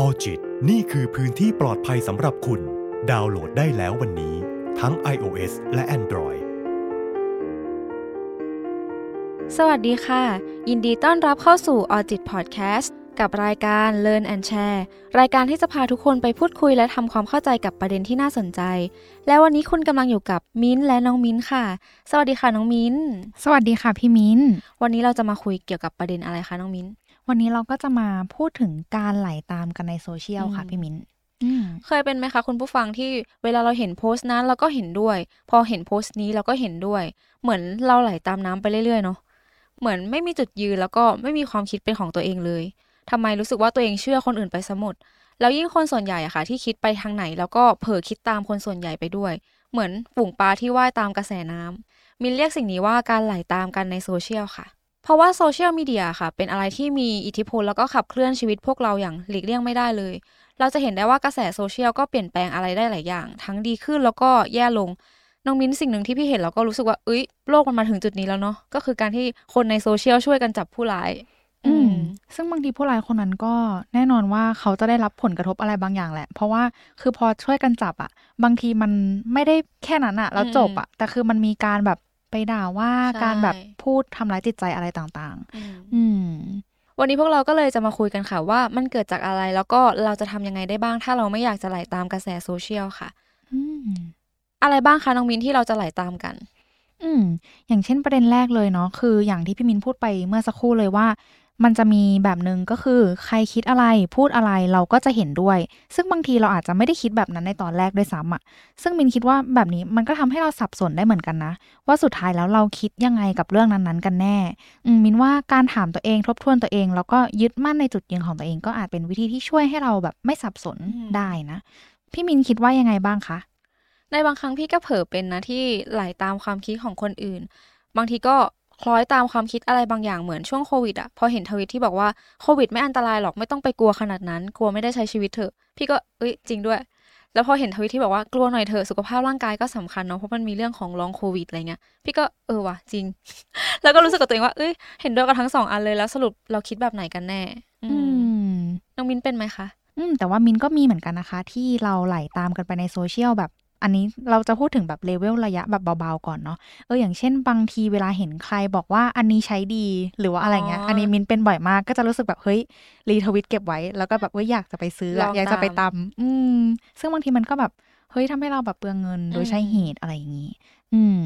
ออจิตนี่คือพื้นที่ปลอดภัยสำหรับคุณ ดาวน์โหลดได้แล้ววันนี้ ทั้ง iOS และ Android สวัสดีค่ะ ยินดีต้อนรับเข้าสู่ออจิตพอดแคสต์กับรายการ Learn and Share รายการที่จะพาทุกคนไปพูดคุยและทำความเข้าใจกับประเด็นที่น่าสนใจ และวันนี้คุณกำลังอยู่กับมิ้นท์และน้องมิ้นท์ค่ะ สวัสดีค่ะน้องมิ้นท์สวัสดีค่ะพี่มิ้น วันนี้เราจะมาคุยเกี่ยวกับประเด็นอะไรคะน้องมิ้นท์ วันนี้เราก็จะมาพูดถึงการไหลตามกันในโซเชียลค่ะอืมพี่มิ้นอืมเคยเป็นไหมคะคุณผู้ฟังที่เวลาเราเห็นโพสต์นั้นเราก็เห็นด้วย พอเห็นโพสต์นี้เราก็เห็นด้วย เหมือนเราไหลตามน้ำไปเรื่อยๆเนาะเหมือนไม่มีจุดยืนแล้วก็ไม่มีความคิดเป็นของตัวเองเลยทำไมรู้สึกว่าตัวเองเชื่อคนอื่นไปซะหมดแล้วยิ่งคนส่วนใหญ่อะค่ะ ที่คิดไปทางไหน แล้วก็เผลอคิดตามคนส่วนใหญ่ไปด้วย เหมือนฝูงปลาที่ว่ายตามกระแสน้ำมินเรียกสิ่งนี้ว่าการไหลตามกันในโซเชียลค่ะ เพราะว่าโซเชียลมีเดียค่ะ เป็นอะไรที่มีอิทธิพล แล้วก็ขับเคลื่อนชีวิตพวกเราอย่างหลีกเลี่ยงไม่ได้เลย เราจะเห็นได้ว่ากระแสโซเชียลก็เปลี่ยนแปลงอะไรได้หลายอย่าง ทั้งดีขึ้นแล้วก็แย่ลงน้องมิ้นสิ่งหนึ่งที่พี่เห็นแล้วก็รู้สึกว่าเอ้ยโลกมันมาถึงจุดนี้แล้วเนาะก็คือการที่คนในโซเชียลช่วยกันจับผู้ร้าย อืม ซึ่งบางทีผู้ร้ายคนนั้นก็แน่นอนว่าเขาจะได้รับผลกระทบอะไรบางอย่างแหละ เพราะว่าคือพอช่วยกันจับอะบางทีมันไม่ได้แค่นั้นอะแล้วจบอะแต่คือมันมีการแบบ ไปด่าว่าการแบบพูดทำร้ายจิตใจอะไรต่างอืมๆอืมวันนี้พวกเราก็เลยจะมาคุยกันค่ะว่ามันเกิดจากอะไรแล้วก็เราจะทำยังไงได้บ้าง ถ้าเราไม่อยากจะไหลตามกระแสโซเชียลค่ะอืมอะไรบ้างคะน้องมิ้นที่เราจะไหลตามกัน อืม อย่างเช่นประเด็นแรกเลยเนาะคืออย่างที่พี่มินพูดไปเมื่อสักครู่เลยว่า มันจะมีแบบหนึ่งก็คือใครคิดอะไรพูดอะไรเราก็จะเห็นด้วย ซึ่งบางทีเราอาจจะไม่ได้คิดแบบนั้นในตอนแรกด้วยซ้ำอะ่ะซึ่งมินคิดว่าแบบนี้มันก็ทำให้เราสับสนได้เหมือนกันนะ ว่าสุดท้ายแล้วเราคิดยังไงกับเรื่องนั้นๆ กันแน่อืมมินว่าการถามตัวเองทบทวนตัวเอง แล้วก็ยึดมั่นในจุดยืนของตัวเองก็อาจเป็นวิธีที่ช่วยให้เราแบบไม่สับสนอืมได้นะพี่มินคิดว่ายังไงบ้างคะในบางครั้งพี่ก็เผลอเป็นนะที่ไหลตามความคิดของคนอื่น บางทีก็ คล้อยตามความคิดอะไรบางอย่างเหมือนช่วงโควิดอะพอเห็นทวิตที่บอกว่าโควิดไม่อันตรายหรอกไม่ต้องไปกลัวขนาดนั้น กลัวไม่ได้ใช้ชีวิตเถอะ พี่ก็เอ้ยจริงด้วย แล้วพอเห็นทวิตที่บอกว่ากลัวหน่อยเถอะสุขภาพร่างกายก็สำคัญเนาะเพราะมันมีเรื่องของลองโควิดอะไรเงี้ยพี่ก็เออว่ะจริง แล้วก็รู้สึกกับตัวเองว่าเอ้ยเห็นด้วยกับทั้งสองอันเลยแล้วสรุปเราคิดแบบไหนกันแน่ อือืมมน้องมินเป็นไหมคะอืมแต่ว่ามินก็มีเหมือนกันนะคะ ที่เราไหลตามกันไปในโซเชียลแบบ อันนี้เราจะพูดถึงแบบเลเวลระยะแบบเบาๆก่อนเนาะเอออย่างเช่นบางทีเวลาเห็นใครบอกว่าอันนี้ใช้ดีหรือว่าอะไรเงี้ยอ๋ออัอันนี้มินเป็นบ่อยมากก็จะรู้สึกแบบเฮ้ยรีทวิตเก็บไว้ แล้วก็แบบเฮ้ยอยากจะไปซื้อลอะองอยากจะไปตามตำอืม ซึ่งบางทีมันก็แบบเฮ้ยทำให้เราแบบเปลืองเงินโดยใช่อืมเหตุอะไรอย่างนี้อืม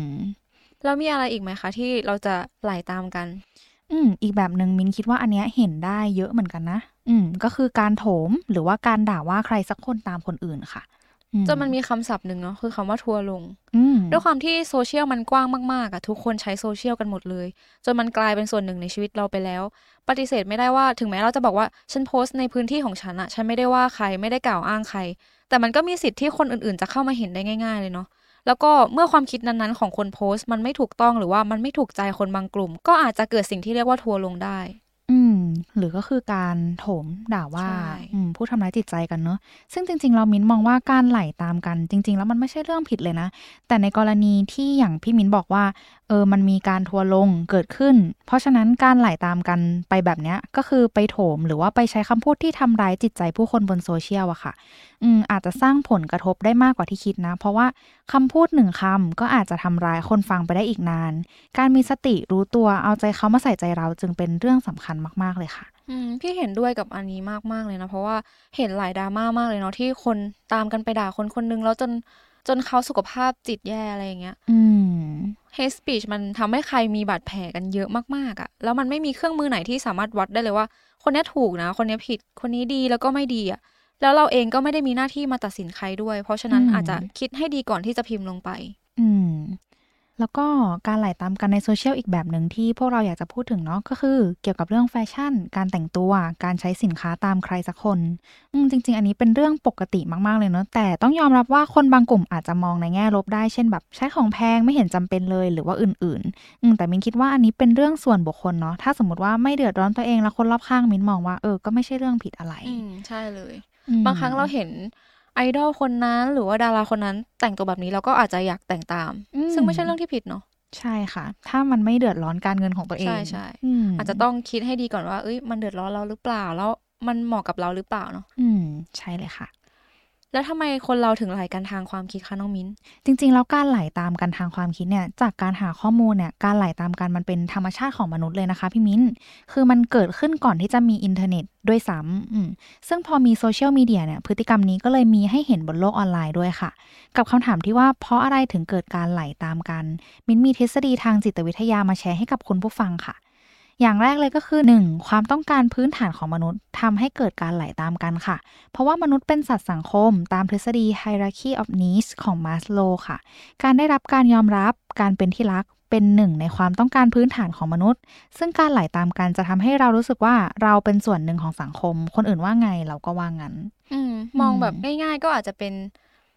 แล้วมีอะไรอีกไหมคะ ที่เราจะไหลตามกัน อืม อีกแบบหนึ่งมินคิดว่าอันเนี้ยเห็นได้เยอะเหมือนกันนะ อืม ก็คือการโถมหรือว่าการด่าว่าใครสักคนตามคนอื่นค่ะอื จนมันมีคำศัพท์หนึ่งเนาะคือคำว่าทัวร์ลงอืมด้วยความที่โซเชียลมันกว้างมากๆอะทุกคนใช้โซเชียลกันหมดเลย จนมันกลายเป็นส่วนหนึ่งในชีวิตเราไปแล้ว ปฏิเสธไม่ได้ว่าถึงแม้เราจะบอกว่าฉันโพสต์ในพื้นที่ของฉันอะฉันไม่ได้ว่าใครไม่ได้กล่าวอ้างใคร แต่มันก็มีสิทธิ์ที่คนอื่นๆ จะเข้ามาเห็นได้ง่าย ๆ เลยเนาะแล้วก็เมื่อความคิดนั้นๆ ของคนโพสต์มันไม่ถูกต้องหรือว่ามันไม่ถูกใจคนบางกลุ่ม ก็อาจจะเกิดสิ่งที่เรียกว่าทัวร์ลงได้ อืม หรือก็คือการโถมด่าว่า ใช่ อืมผู้ทำร้ายจิตใจกันเนอะซึ่งจริง ๆ เรามิ้นมองว่าการไหลตามกันจริง ๆ แล้วมันไม่ใช่เรื่องผิดเลยนะ แต่ในกรณีที่อย่างพี่มิ้นบอกว่าเออมันมีการทัวร์ลงเกิดขึ้น เพราะฉะนั้นการไหลตามกันไปแบบเนี้ยก็คือไปโถมหรือว่าไปใช้คำพูดที่ทำร้ายจิตใจผู้คนบนโซเชียลอะค่ะ อืมอาจจะสร้างผลกระทบได้มากกว่าที่คิดนะ เพราะว่าคำพูดหนึ่งคำก็อาจจะทำร้ายคนฟังไปได้อีกนาน การมีสติรู้ตัวเอาใจเขามาใส่ใจเราจึงเป็นเรื่องสำคัญมากๆเลยค่ะอืมพี่เห็นด้วยกับอันนี้มากๆเลยนะ เพราะว่าเห็นหลายดราม่ามากเลยเนาะที่คนตามกันไปด่าคนคนนึงแล้วจน จนเขาสุขภาพจิตแย่อะไรอย่างเงี้ยอืม hate speech มันทำให้ใครมีบาดแผลกันเยอะมากๆอะ่ะ แล้วมันไม่มีเครื่องมือไหนที่สามารถวัดได้เลยว่า คนเนี้ยถูกนะ คนเนี้ยผิด คนนี้ดีแล้วก็ไม่ดีอะ่ะ แล้วเราเองก็ไม่ได้มีหน้าที่มาตัดสินใครด้วย เพราะฉะนั้นอืมอาจจะคิดให้ดีก่อนที่จะพิมพ์ลงไป อืม แล้วก็การไหลตามกันในโซเชียลอีกแบบหนึ่งที่พวกเราอยากจะพูดถึงเนาะก็คือ เกี่ยวกับเรื่องแฟชั่น การแต่งตัว การใช้สินค้าตามใครสักคนอืมจริง ๆ อันนี้เป็นเรื่องปกติมากๆเลยเนาะแต่ต้องยอมรับว่าคนบางกลุ่มอาจจะมองในแง่ลบได้เช่นแบบใช้ของแพงไม่เห็นจำเป็นเลยหรือว่าอื่นๆอืมแต่มินคิดว่าอันนี้เป็นเรื่องส่วนบุคคลเนาะถ้าสมมติว่าไม่เดือดร้อนตัวเองแล้วคนรอบข้างมินมองว่าเออก็ไม่ใช่เรื่องผิดอะไรอืมใช่เลยอืมบางครั้งเราเห็น ไอดอลคนนั้นหรือว่าดาราคนนั้นแต่งตัวแบบนี้เราก็อาจจะอยากแต่งตามอืมซึ่งไม่ใช่เรื่องที่ผิดเนาะใช่ค่ะ ถ้ามันไม่เดือดร้อนการเงินของตัวเอง ใช่ใช่มอาจจะต้องคิดให้ดีก่อนว่า เอ้ย มันเดือดร้อนเราหรือเปล่า แล้วมันเหมาะกับเราหรือเปล่าเนาะ อืม ใช่เลยค่ะ แล้วทำไมคนเราถึงไหลกันทางความคิดคะน้องมิ้น จริง ๆ แล้วการไหลตามกันทางความคิดเนี่ย จากการหาข้อมูลเนี่ย การไหลตามกันมันเป็นธรรมชาติของมนุษย์เลยนะคะพี่มิ้น คือมันเกิดขึ้นก่อนที่จะมีอินเทอร์เน็ตด้วยซ้ำอืมซึ่งพอมีโซเชียลมีเดียเนี่ย พฤติกรรมนี้ก็เลยมีให้เห็นบนโลกออนไลน์ด้วยค่ะ กับคำถามที่ว่าเพราะอะไรถึงเกิดการไหลตามกัน มิ้นมีทฤษฎีทางจิตวิทยามาแชร์ให้กับคุณผู้ฟังค่ะ อย่างแรกเลยก็คือ 1. ความต้องการพื้นฐานของมนุษย์ทำให้เกิดการไหลตามกันค่ะ เพราะว่ามนุษย์เป็นสัตว์สังคม ตามทฤษฎี hierarchy of needs ของมาสโลค่ะ การได้รับการยอมรับการเป็นที่รักเป็นหนึ่งในความต้องการพื้นฐานของมนุษย์ ซึ่งการไหลตามกันจะทำให้เรารู้สึกว่าเราเป็นส่วนหนึ่งของสังคม คนอื่นว่าไงเราก็ว่างั้นอืมมองแบบง่าย ๆ ก็อาจจะเป็น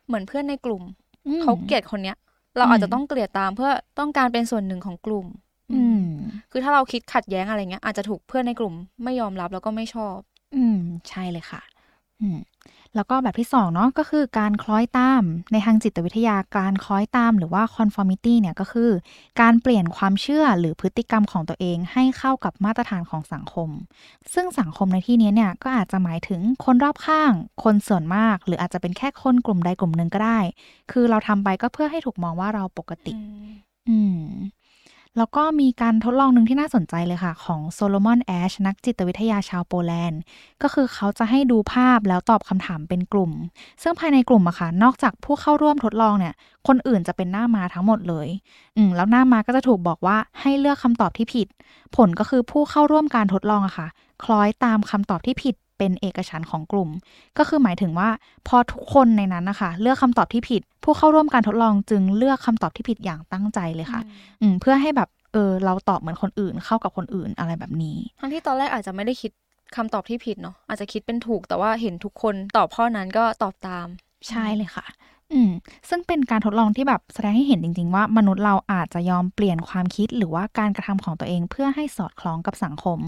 เหมือนเพื่อนในกลุ่มอืมเขาเกลียดคนเนี้ย เราอาจจะต้องเกลียดตามเพื่อต้องการเป็นส่วนหนึ่งของกลุ่มอืม คือถ้าเราคิดขัดแย้งอะไรเงี้ย อาจจะถูกเพื่อนในกลุ่มไม่ยอมรับแล้วก็ไม่ชอบ อืม ใช่เลยค่ะ อืมแล้วก็แบบที่สองเนาะก็คือการคล้อยตาม ในทางจิตวิทยาการคล้อยตามหรือว่า conformity เนี่ยก็คือการเปลี่ยนความเชื่อหรือพฤติกรรมของตัวเองให้เข้ากับมาตรฐานของสังคม ซึ่งสังคมในที่นี้เนี่ยก็อาจจะหมายถึงคนรอบข้าง คนส่วนมาก หรืออาจจะเป็นแค่คนกลุ่มใดกลุ่มหนึ่งก็ได้ คือเราทำไปก็เพื่อให้ถูกมองว่าเราปกติ อืม แล้วก็มีการทดลองหนึ่งที่น่าสนใจเลยค่ะ ของโซโลมอนแอชนักจิตวิทยาชาวโปแลนด์ ก็คือเขาจะให้ดูภาพแล้วตอบคำถามเป็นกลุ่ม ซึ่งภายในกลุ่มอะค่ะ นอกจากผู้เข้าร่วมทดลองเนี่ย คนอื่นจะเป็นหน้ามาทั้งหมดเลย อืมแล้วหน้ามาก็จะถูกบอกว่าให้เลือกคำตอบที่ผิด ผลก็คือผู้เข้าร่วมการทดลองอะค่ะ คล้อยตามคำตอบที่ผิด เป็นเอกฉันท์ของกลุ่ม ก็คือหมายถึงว่า พอทุกคนในนั้นนะคะ เลือกคำตอบที่ผิด ผู้เข้าร่วมการทดลองจึงเลือกคำตอบที่ผิดอย่างตั้งใจเลยค่ะ อืมเพื่อให้แบบเออเราตอบเหมือนคนอื่นเข้ากับคนอื่นอะไรแบบนี้ ทั้งที่ตอนแรกอาจจะไม่ได้คิดคำตอบที่ผิดเนาะอาจจะคิดเป็นถูกแต่ว่าเห็นทุกคนตอบข้อนั้นก็ตอบตาม ใช่เลยค่ะ อืม ซึ่งเป็นการทดลองที่แบบแสดงให้เห็นจริง ๆ ว่ามนุษย์เราอาจจะยอมเปลี่ยนความคิดหรือว่าการกระทำของตัวเองเพื่อให้สอดคล้องกับสังคม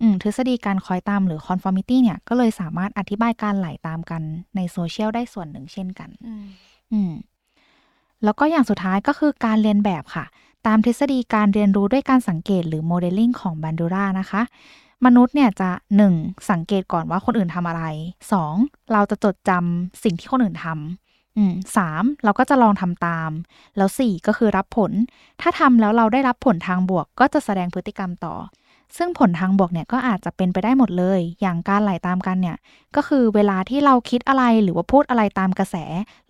อืม ทฤษฎีการคอยตามหรือ conformity เนี่ย ก็เลยสามารถอธิบายการไหลตามกันในโซเชียลได้ส่วนหนึ่งเช่นกันอืมอืม แล้วก็อย่างสุดท้ายก็คือการเรียนแบบค่ะ ตามทฤษฎีการเรียนรู้ด้วยการสังเกตหรือโมเดลลิ่งของบันดูรานะคะ มนุษย์เนี่ยจะ 1. สังเกตก่อนว่าคนอื่นทำอะไร 2. เราจะจดจำสิ่งที่คนอื่นทำสามเราก็จะลองทำตาม แล้วสี่ก็คือรับผล ถ้าทำแล้วเราได้รับผลทางบวก ก็จะแสดงพฤติกรรมต่อ ซึ่งผลทางบวกเนี่ยก็อาจจะเป็นไปได้หมดเลย อย่างการไหลตามกันเนี่ย ก็คือเวลาที่เราคิดอะไรหรือว่าพูดอะไรตามกระแส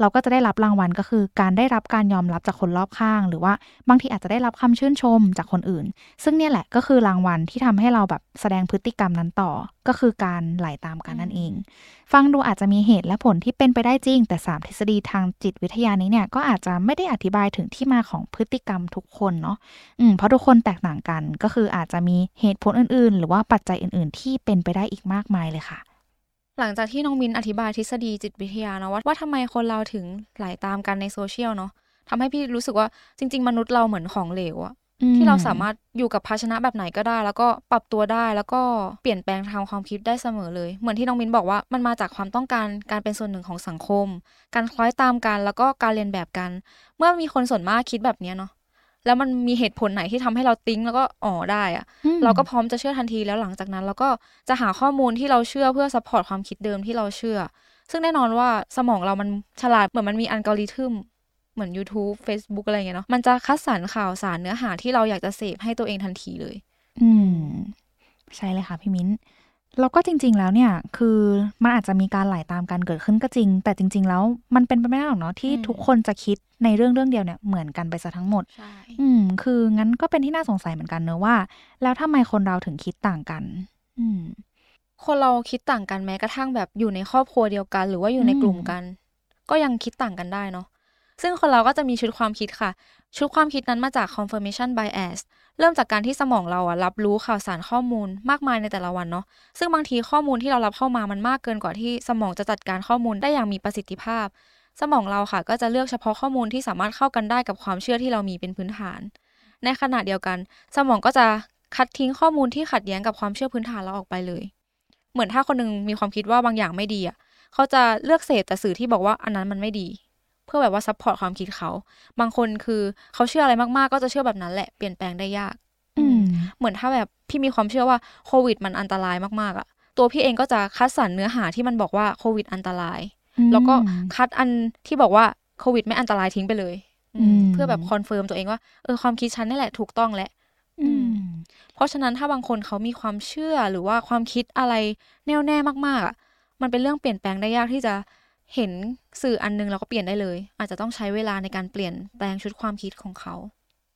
เราก็จะได้รับรางวัลก็คือ การได้รับการยอมรับจากคนรอบข้าง หรือว่าบางทีอาจจะได้รับคำชื่นชมจากคนอื่น ซึ่งเนี่ยแหละก็คือรางวัลที่ทำให้เราแบบแสดงพฤติกรรมนั้นต่อ ก็คือการไหลตามกันนั่นเอง ฟังดูอาจจะมีเหตุและผลที่เป็นไปได้จริง แต่สามทฤษฎีทางจิตวิทยานี้เนี่ยก็อาจจะไม่ได้อธิบายถึงที่มาของพฤติกรรมทุกคนเนาะอืมเพราะทุกคนแตกต่างกันก็คืออาจจะมีเหตุผลอื่นๆ หรือว่าปัจจัยอื่นๆ ที่เป็นไปได้อีกมากมายเลยค่ะหลังจากที่น้องมินอธิบายทฤษฎีจิตวิทยาเนาะว่าว่าทำไมคนเราถึงไหลตามกันในโซเชียลเนาะทำให้พี่รู้สึกว่าจริง ๆ มนุษย์เราเหมือนของเหลวอะ ที่เราสามารถอยู่กับภาชนะแบบไหนก็ได้ แล้วก็ปรับตัวได้แล้วก็เปลี่ยนแปลงทางความคิดได้เสมอเลย เหมือนที่น้องมินบอกว่ามันมาจากความต้องการการเป็นส่วนหนึ่งของสังคม การคล้อยตามกันแล้วก็การเรียนแบบกัน เมื่อมีคนส่วนมากคิดแบบเนี้ยเนาะแล้วมันมีเหตุผลไหนที่ทำให้เราติ้งแล้วก็อ๋อได้อะอืมเราก็พร้อมจะเชื่อทันทีแล้วหลังจากนั้น เราก็จะหาข้อมูลที่เราเชื่อเพื่อ support ความคิดเดิมที่เราเชื่อ ซึ่งแน่นอนว่าสมองเรามันฉลาดเหมือนมันมีอัลกอริทึม เหมือน YouTube Facebook อะไรเงี้ยเนาะมันจะคัดสรรข่าวสารเนื้อหาที่เราอยากจะเสพให้ตัวเองทันทีเลย อืม ใช่เลยค่ะพี่มิ้นแล้วก็จริง ๆ แล้วเนี่ย คือมันอาจจะมีการไหลตามกันเกิดขึ้นก็จริง แต่จริง ๆ แล้วมันเป็นไปไม่ได้หรอกเนาะที่อืมทุกคนจะคิดในเรื่องเรื่องเดียวเนี่ยเหมือนกันไปซะทั้งหมดใช่อืม คืองั้นก็เป็นที่น่าสงสัยเหมือนกันเนอะว่า แล้วทำไมคนเราถึงคิดต่างกัน อืม คนเราคิดต่างกันแม้กระทั่งแบบอยู่ในครอบครัวเดียวกัน หรือว่าอยู่ในอืมกลุ่มกัน ก็ยังคิดต่างกันได้เนาะ ซึ่งคนเราก็จะมีชุดความคิดค่ะ ชุดความคิดนั้นมาจาก confirmation bias เริ่มจากการที่สมองเราอะรับรู้ข่าวสารข้อมูลมากมายในแต่ละวันเนาะซึ่งบางทีข้อมูลที่เรารับเข้ามามันมากเกินกว่าที่สมองจะจัดการข้อมูลได้อย่างมีประสิทธิภาพ สมองเราค่ะก็จะเลือกเฉพาะข้อมูลที่สามารถเข้ากันได้กับความเชื่อที่เรามีเป็นพื้นฐาน ในขณะเดียวกัน สมองก็จะคัดทิ้งข้อมูลที่ขัดแย้งกับความเชื่อพื้นฐานเราออกไปเลย เหมือนถ้าคนหนึ่งมีความคิดว่าบางอย่างไม่ดีอะเขาจะเลือกเสพแต่สื่อที่บอกว่าอันนั้นมันไม่ดี เพื่อแบบว่า support ความคิดเขา บางคนคือเขาเชื่ออะไรมาก ๆ ก็จะเชื่อแบบนั้นแหละเปลี่ยนแปลงได้ยาก อืม เหมือนถ้าแบบพี่มีความเชื่อว่าโควิดมันอันตรายมากๆอะตัวพี่เองก็จะคัดสรรเนื้อหาที่มันบอกว่าโควิดอันตราย แล้วก็คัดอันที่บอกว่าโควิดไม่อันตรายทิ้งไปเลยเพื่อแบบ confirm ตัวเองว่าเออความคิดฉันนี่แหละถูกต้องแหละเพราะฉะนั้นถ้าบางคนเขามีความเชื่อหรือว่าความคิดอะไรแน่วแน่มากๆอะมันเป็นเรื่องเปลี่ยนแปลงได้ยากที่จะ เห็นสื่ออันนึงแล้วก็เปลี่ยนได้เลย อาจจะต้องใช้เวลาในการเปลี่ยนแปลงชุดความคิดของเขา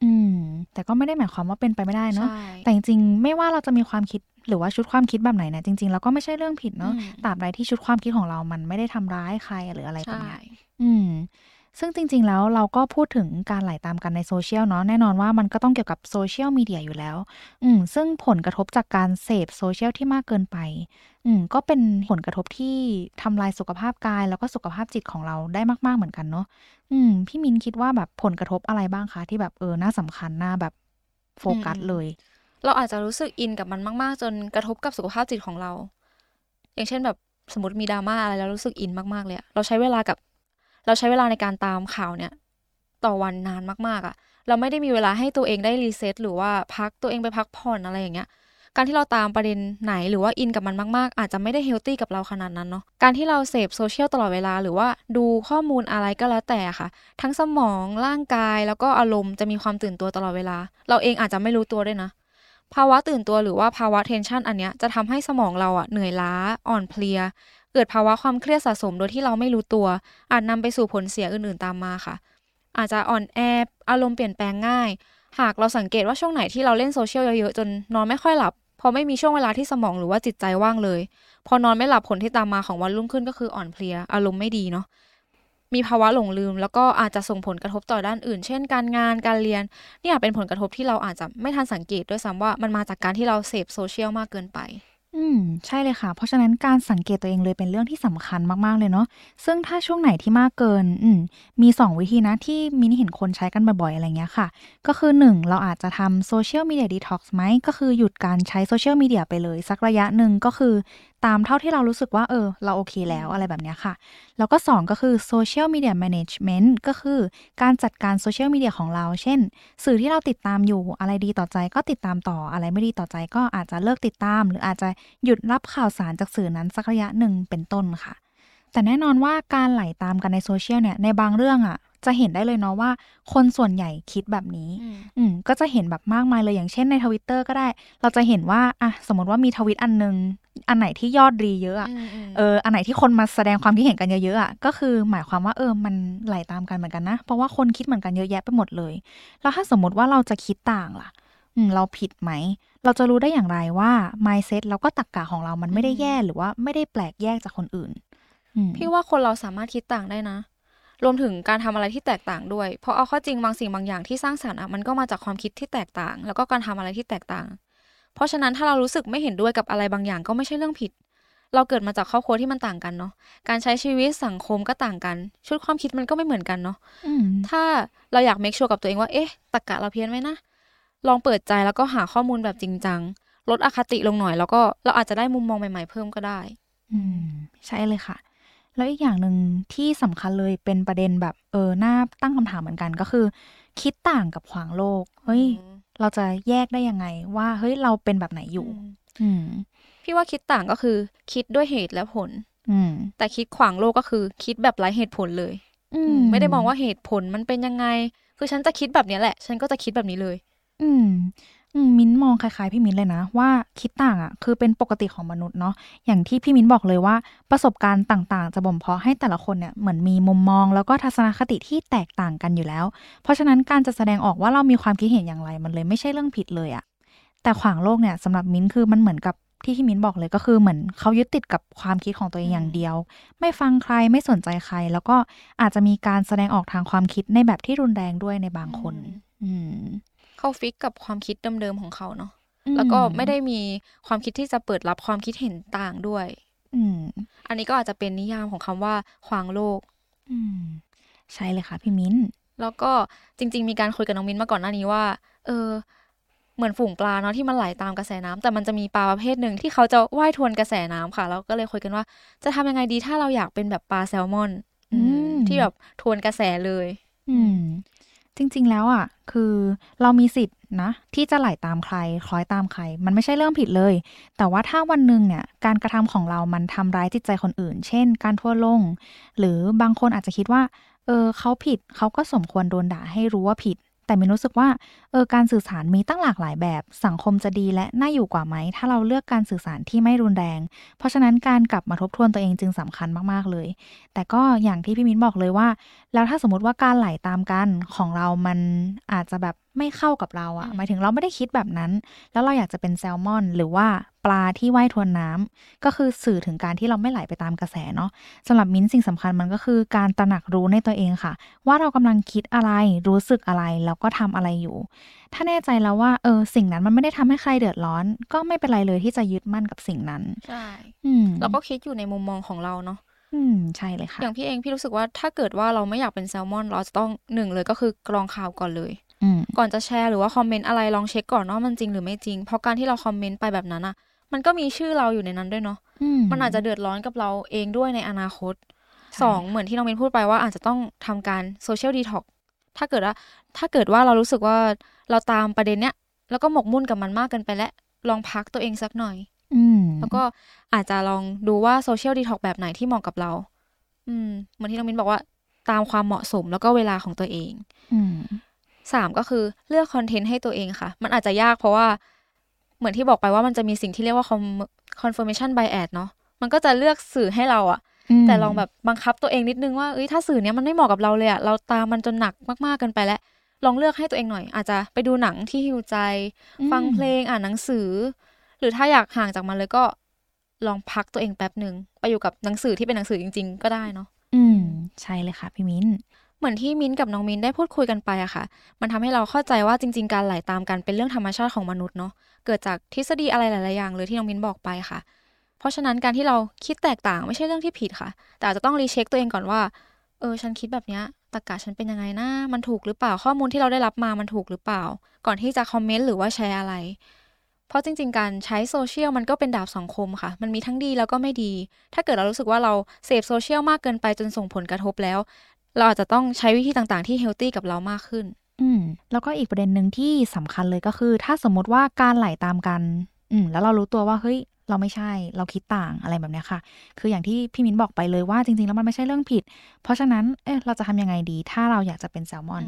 อืม แต่ก็ไม่ได้หมายความว่าเป็นไปไม่ได้เนาะแต่จริงๆไม่ว่าเราจะมีความคิดหรือว่าชุดความคิดแบบไหนเนี่ยจริงๆแล้วก็ไม่ใช่เรื่องผิดเนาะตราบใดที่ชุดความคิดของเรามันไม่ได้ทำร้ายใครหรืออะไรแบบนี้อืม ซึ่งจริง ๆ แล้วเราก็พูดถึงการไหลาตามกันในโซเชียลเนาะแน่นอนว่ามันก็ต้องเกี่ยวกับโซเชียลมีเดียอยู่แล้ว อืมซึ่งผลกระทบจากการเสพโซเชียลที่มากเกินไป อืมก็เป็นผลกระทบที่ทำลายสุขภาพกาย แล้วก็สุขภาพจิตของเราได้มาก ๆ เหมือนกันเนาะอืมพี่มินคิดว่าแบบผลกระทบอะไรบ้างคะที่แบบเออน่าสำคัญน่าแบบโฟกัสเลย เราอาจจะรู้สึกอินกับมันมาก ๆ จนกระทบกับสุขภาพจิตของเรา อย่างเช่นแบบสมมติมีดราม่าอะไรแล้วรู้สึกอินมากๆเลยเราใช้เวลากับ เราใช้เวลาในการตามข่าวเนี่ย ต่อวันนานมากๆอะค่ะ เราไม่ได้มีเวลาให้ตัวเองได้ reset หรือว่าพักตัวเองไปพักผ่อนอะไรอย่างเงี้ย การที่เราตามประเด็นไหนหรือว่าอินกับมันมากๆ อาจจะไม่ได้ healthy กับเราขนาดนั้นเนาะ การที่เราเสพโซเชียลตลอดเวลาหรือว่าดูข้อมูลอะไรก็แล้วแต่ค่ะ ทั้งสมองร่างกายแล้วก็อารมณ์จะมีความตื่นตัวตลอดเวลา เราเองอาจจะไม่รู้ตัวด้วยนะภาวะตื่นตัวหรือว่าภาวะเทนชันอันเนี้ยจะทำให้สมองเราอะเหนื่อยล้าอ่อนเพลีย เกิดภาวะความเครียดสะสมโดยที่เราไม่รู้ตัว อาจนำไปสู่ผลเสียอื่นๆตามมาค่ะ อาจจะอ่อนแออารมณ์เปลี่ยนแปลงง่าย หากเราสังเกตว่าช่วงไหนที่เราเล่นโซเชียลเยอะๆจนนอนไม่ค่อยหลับพอไม่มีช่วงเวลาที่สมองหรือว่าจิตใจว่างเลย พอนอนไม่หลับผลที่ตามมาของวันรุ่งขึ้นก็คืออ่อนเพลีย อารมณ์ไม่ดีเนาะมีภาวะหลงลืม แล้วก็อาจจะส่งผลกระทบต่อด้านอื่น เช่น การงานการเรียนนี่อาจเป็นผลกระทบที่เราอาจจะไม่ทันสังเกตด้วยซ้ำว่ามันมาจากการที่เราเสพโซเชียลมากเกินไป อืม ใช่เลยค่ะ เพราะฉะนั้นการสังเกตตัวเองเลยเป็นเรื่องที่สำคัญมาก ๆ เลยเนาะซึ่งถ้าช่วงไหนที่มากเกิน อืม มี 2 วิธีนะ ที่มินเห็นคนใช้กันบ่อย ๆ อะไรเงี้ยค่ะ ก็คือ 1 เราอาจจะทำ social media detox ไหม ก็คือหยุดการใช้โซเชียลมีเดียไปเลย สักระยะหนึ่งก็คือตามเท่าที่เรารู้สึกว่า เออ เราโอเคแล้วอะไรแบบนี้ค่ะ แล้วก็ 2 ก็คือ social media management ก็คือการจัดการโซเชียลมีเดียของเรา เช่น สื่อที่เราติดตามอยู่อะไรดีต่อใจก็ติดตามต่ออะไรไม่ดีต่อใจก็อาจจะเลิกติดตาม หรืออาจจะหยุดรับข่าวสารจากสื่อนั้นสักระยะหนึ่งเป็นต้นค่ะ แต่แน่นอนว่าการไหลตามกันในโซเชียลเนี่ยในบางเรื่องอะ่ะจะเห็นได้เลยเนาะว่า คนส่วนใหญ่คิดแบบนี้ อืมก็จะเห็นแบบมากมายเลยอย่างเช่นในทวิตเตอร์ก็ได้ เราจะเห็นว่าอะสมมติว่ามีทวิตอันนึง อันไหนที่ยอดรีเยอะอะเอออันไหนที่คนมาแสดงความคิดเห็นกันเยอะๆอะก็คือหมายความว่าเออมันไหลตามกันเหมือนกันนะ เพราะว่าคนคิดเหมือนกันเยอะแยะไปหมดเลย แล้วถ้าสมมติว่าเราจะคิดต่างล่ะ อืมเราผิดไหม เราจะรู้ได้อย่างไรว่า mindset แล้วก็ตรรกกะของเรามันไม่ได้แย่หรือว่าไม่ได้แปลกแยกจากคนอื่น พี่ว่าคนเราสามารถคิดต่างได้นะ รวมถึงการทำอะไรที่แตกต่างด้วย เพราะเอาข้อจริงบางสิ่งบางอย่างที่สร้างสรรค์อะมันก็มาจากความคิดที่แตกต่าง แล้วก็การทำอะไรที่แตกต่าง เพราะฉะนั้นถ้าเรารู้สึกไม่เห็นด้วยกับอะไรบางอย่างก็ไม่ใช่เรื่องผิด เราเกิดมาจากครอบครัวที่มันต่างกันเนาะ การใช้ชีวิตสังคมก็ต่างกัน ชุดความคิดมันก็ไม่เหมือนกันเนาะถ้าเราอยากเมคชัวร์กับตัวเองว่า เอ๊ะตะกะเราเพี้ยนไหมนะ ลองเปิดใจแล้วก็หาข้อมูลแบบจริงจัง ลดอคติลงหน่อย แล้วก็เราอาจจะได้มุมมองใหม่ๆเพิ่มก็ได้ อืม ใช่เลยค่ะ แล้วอีกอย่างหนึ่งที่สำคัญเลยเป็นประเด็นแบบเออหน้าตั้งคำถามเหมือนกันก็คือ คิดต่างกับขวางโลก เฮ้ย เราจะแยกได้ยังไง ว่าเฮ้ยเราเป็นแบบไหนอยู่ อืมพี่ว่าคิดต่างก็คือ คิดด้วยเหตุและผล อืม แต่คิดขวางโลกก็คือ คิดแบบไร้เหตุผลเลย อืม ไม่ได้มองว่าเหตุผลมันเป็นยังไง คือฉันจะคิดแบบนี้แหละ ฉันก็จะคิดแบบนี้เลย อืม มิ้นมองคล้ายๆ พี่มิ้นเลยนะ ว่าคิดต่างอะ คือเป็นปกติของมนุษย์เนาะอย่างที่พี่มิ้นบอกเลยว่าประสบการณ์ต่างๆ จะบ่มเพาะให้แต่ละคนเนี่ยเหมือนมีมุมมอง แล้วก็ทัศนคติที่แตกต่างกันอยู่แล้ว เพราะฉะนั้นการจะแสดงออกว่าเรามีความคิดเห็นอย่างไรมันเลยไม่ใช่เรื่องผิดเลยอะแต่ขวางโลกเนี่ยสำหรับมิ้นคือมันเหมือนกับที่ที่มิ้นบอกเลยก็คือเหมือนเขายึดติดกับความคิดของตัวเองอย่างเดียว ไม่ฟังใครไม่สนใจใคร แล้วก็อาจจะมีการแสดงออกทางความคิดในแบบที่รุนแรงด้วยในบางคน อืม เขาฟิกกับความคิดเดิมๆของเขาเนาะแล้วก็ไม่ได้มีความคิดที่จะเปิดรับความคิดเห็นต่างด้วย อืม อันนี้ก็อาจจะเป็นนิยามของคำว่าขวางโลก อืม ใช่เลยค่ะพี่มิ้น แล้วก็จริง ๆ มีการคุยกับน้องมิ้นมาก่อนหน้านี้ว่า เออ เหมือนฝูงปลาเนาะที่มันไหลตามกระแสน้ำแต่มันจะมีปลาประเภทหนึ่งที่เขาจะว่ายทวนกระแสน้ำค่ะแล้วก็เลยคุยกันว่า จะทำยังไงดีถ้าเราอยากเป็นแบบปลาแซลมอน อืที่แบบทวนกระแสเลย อืม จริง ๆ แล้วอะ คือเรามีสิทธิ์นะ ที่จะไหลตามใคร คล้อยตามใคร มันไม่ใช่เรื่องผิดเลย แต่ว่าถ้าวันหนึ่งเนี่ย การกระทำของเรามันทำร้ายจิตใจคนอื่น เช่น การทั่วลง หรือบางคนอาจจะคิดว่า เออเขาผิด เขาก็สมควรโดนด่าให้รู้ว่าผิด แต่มินรู้สึกว่าเออการสื่อสารมีตั้งหลากหลายแบบ สังคมจะดีและน่าอยู่กว่าไหม ถ้าเราเลือกการสื่อสารที่ไม่รุนแรง เพราะฉะนั้นการกลับมาทบทวนตัวเองจึงสำคัญมากๆเลย แต่ก็อย่างที่พี่มิ้นบอกเลยว่า แล้วถ้าสมมติว่าการไหลาตามกันของเรามันอาจจะแบบไม่เข้ากับเราอะหมายถึงเราไม่ได้คิดแบบนั้น แล้วเราอยากจะเป็นแซลมอน หรือว่า ปลาที่ว่ายทวนน้ำก็คือสื่อถึงการที่เราไม่ไหลไปตามกระแสเนาะสำหรับมิ้นสิ่งสำคัญมันก็คือการตระหนักรู้ในตัวเองค่ะ ว่าเรากำลังคิดอะไรรู้สึกอะไรแล้วก็ทำอะไรอยู่ ถ้าแน่ใจแล้วว่าเออสิ่งนั้นมันไม่ได้ทำให้ใครเดือดร้อน ก็ไม่เป็นไรเลยที่จะยึดมั่นกับสิ่งนั้นใช่อืมเราก็คิดอยู่ในมุมมองของเราเนาะอืมใช่เลยค่ะ อย่างพี่เองพี่รู้สึกว่าถ้าเกิดว่าเราไม่อยากเป็นแซลมอน เราจะต้องหนึ่งเลยก็คือกรองข่าวก่อนเลยอืมก่อนจะแชร์หรือว่าคอมเมนต์อะไรลองเช็คก่อนว่ามันจริงหรือไม่จริง เพราะการที่เราคอมเมนต์ไปแบบนั้นอะ มันก็มีชื่อเราอยู่ในนั้นด้วยเนาะอืมันอาจจะเดือดร้อนกับเราเองด้วยในอนาคตใช่สองเหมือนที่น้องเมนพูดไปว่าอาจจะต้องทำการ social detox ถ้าเกิดว่าถ้าเกิดว่าเรารู้สึกว่าเราตามประเด็นเนี้ยแล้วก็หมกมุ่นกับมันมากเกินไปแล้วลองพักตัวเองสักหน่อย อืมแล้วก็อาจจะลองดูว่า social detox แบบไหนที่เหมาะกับเรา อืมเหมือนที่น้องมินบอกว่าตามความเหมาะสมแล้วก็เวลาของตัวเอง อืมสามก็คือเลือกคอนเทนต์ให้ตัวเองค่ะ มันอาจจะยากเพราะว่า เหมือนที่บอกไปว่ามันจะมีสิ่งที่เรียกว่า com- confirmation bias เนาะมันก็จะเลือกสื่อให้เราอะมแต่ลองแบบบังคับตัวเองนิดนึงว่าเอ้ยถ้าสื่อเนี้ยมันไม่เหมาะกับเราเลยอะเราตามมันจนหนักมากๆเกินไปแล้ว ลองเลือกให้ตัวเองหน่อย อาจจะไปดูหนังที่ฮิวใจอืมฟังเพลงอ่านหนังสือ หรือถ้าอยากห่างจากมันเลยก็ลองพักตัวเองแป๊บหนึ่งไปอยู่กับหนังสือที่เป็นหนังสือจริง ๆ ก็ได้เนาะอืม ใช่เลยค่ะพี่มิ้น เหมือนที่มิ้นกับน้องมิ้นได้พูดคุยกันไปอะค่ะ มันทำให้เราเข้าใจว่าจริง ๆ การไหลตามกันเป็นเรื่องธรรมชาติของมนุษย์เนาะ เกิดจากทฤษฎีอะไรหลายๆอย่างเลยที่น้องมิ้นบอกไปค่ะ เพราะฉะนั้นการที่เราคิดแตกต่างไม่ใช่เรื่องที่ผิดค่ะ แต่อาจจะต้องรีเช็คตัวเองก่อนว่า เออ ฉันคิดแบบเนี้ยตรรกะฉันเป็นยังไงนะ มันถูกหรือเปล่า ข้อมูลที่เราได้รับมามันถูกหรือเปล่า ก่อนที่จะคอมเมนต์หรือว่าแชร์อะไร เพราะจริง ๆ การใช้โซเชียลมันก็เป็นดาบสองคมค่ะ มันมีทั้งดีแล้วก็ไม่ดี ถ้าเกิดเรารู้สึกว่าเราเสพโซเชียลมากเกินไปจนส่งผลกระทบแล้ว เราอาจจะต้องใช้วิธีต่างๆ ที่เฮลตี้กับเรามากขึ้น อืม แล้วก็อีกประเด็นหนึ่งที่สำคัญเลยก็คือ ถ้าสมมติว่าการไหลตามกัน อืม แล้วเรารู้ตัวว่าเฮ้ย เราไม่ใช่เราคิดต่างอะไรแบบเนี้ยค่ะ คืออย่างที่พี่มิ้นบอกไปเลยว่าจริงๆ แล้วมันไม่ใช่เรื่องผิด เพราะฉะนั้นเอ๊ะเราจะทำยังไงดี ถ้าเราอยากจะเป็นแซลมอน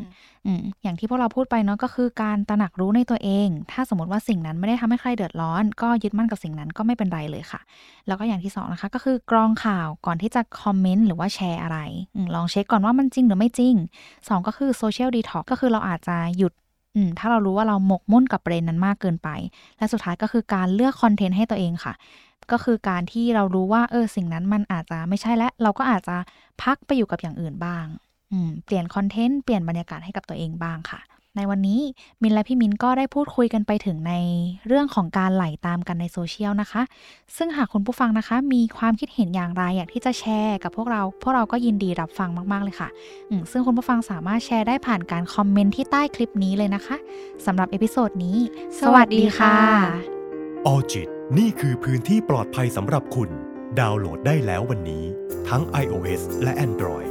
อืมอย่างที่พวกเราพูดไปเนาะก็คือการตระหนักรู้ในตัวเอง ถ้าสมมติว่าสิ่งนั้นไม่ได้ทำให้ใครเดือดร้อน ก็ยึดมั่นกับสิ่งนั้นก็ไม่เป็นไรเลยค่ะ แล้วก็อย่างที่สองนะคะก็คือกรองข่าวก่อนที่จะคอมเมนต์หรือว่าแชร์อะไรอมลองเช็คก่อนว่ามันจริงหรือไม่จริงสองก็คือโซเชียลดีท็อกก็คือเราอาจจะหยุด อืมถ้าเรารู้ว่าเราหมกมุ่นกับประเด็นนั้นมากเกินไป และสุดท้ายก็คือการเลือกคอนเทนต์ให้ตัวเองค่ะ ก็คือการที่เรารู้ว่าเออสิ่งนั้นมันอาจจะไม่ใช่และ เราก็อาจจะพักไปอยู่กับอย่างอื่นบ้างอืมเปลี่ยนคอนเทนต์เปลี่ยนบรรยากาศให้กับตัวเองบ้างค่ะ ในวันนี้มินและพี่มินก็ได้พูดคุยกันไปถึงในเรื่องของการไหลตามกันในโซเชียลนะคะ ซึ่งหากคุณผู้ฟังนะคะ มีความคิดเห็นอย่างไรอยากที่จะแชร์กับพวกเรา พวกเราก็ยินดีรับฟังมากๆเลยค่ะซึ่งคุณผู้ฟังสามารถแชร์ได้ผ่านการคอมเมนต์ที่ใต้คลิปนี้เลยนะคะสำหรับ episode นี้ สวัสดีค่ะออจิตนี่คือพื้นที่ปลอดภัยสำหรับคุณ ดาวน์โหลดได้แล้ววันนี้ ทั้ง iOS และ Android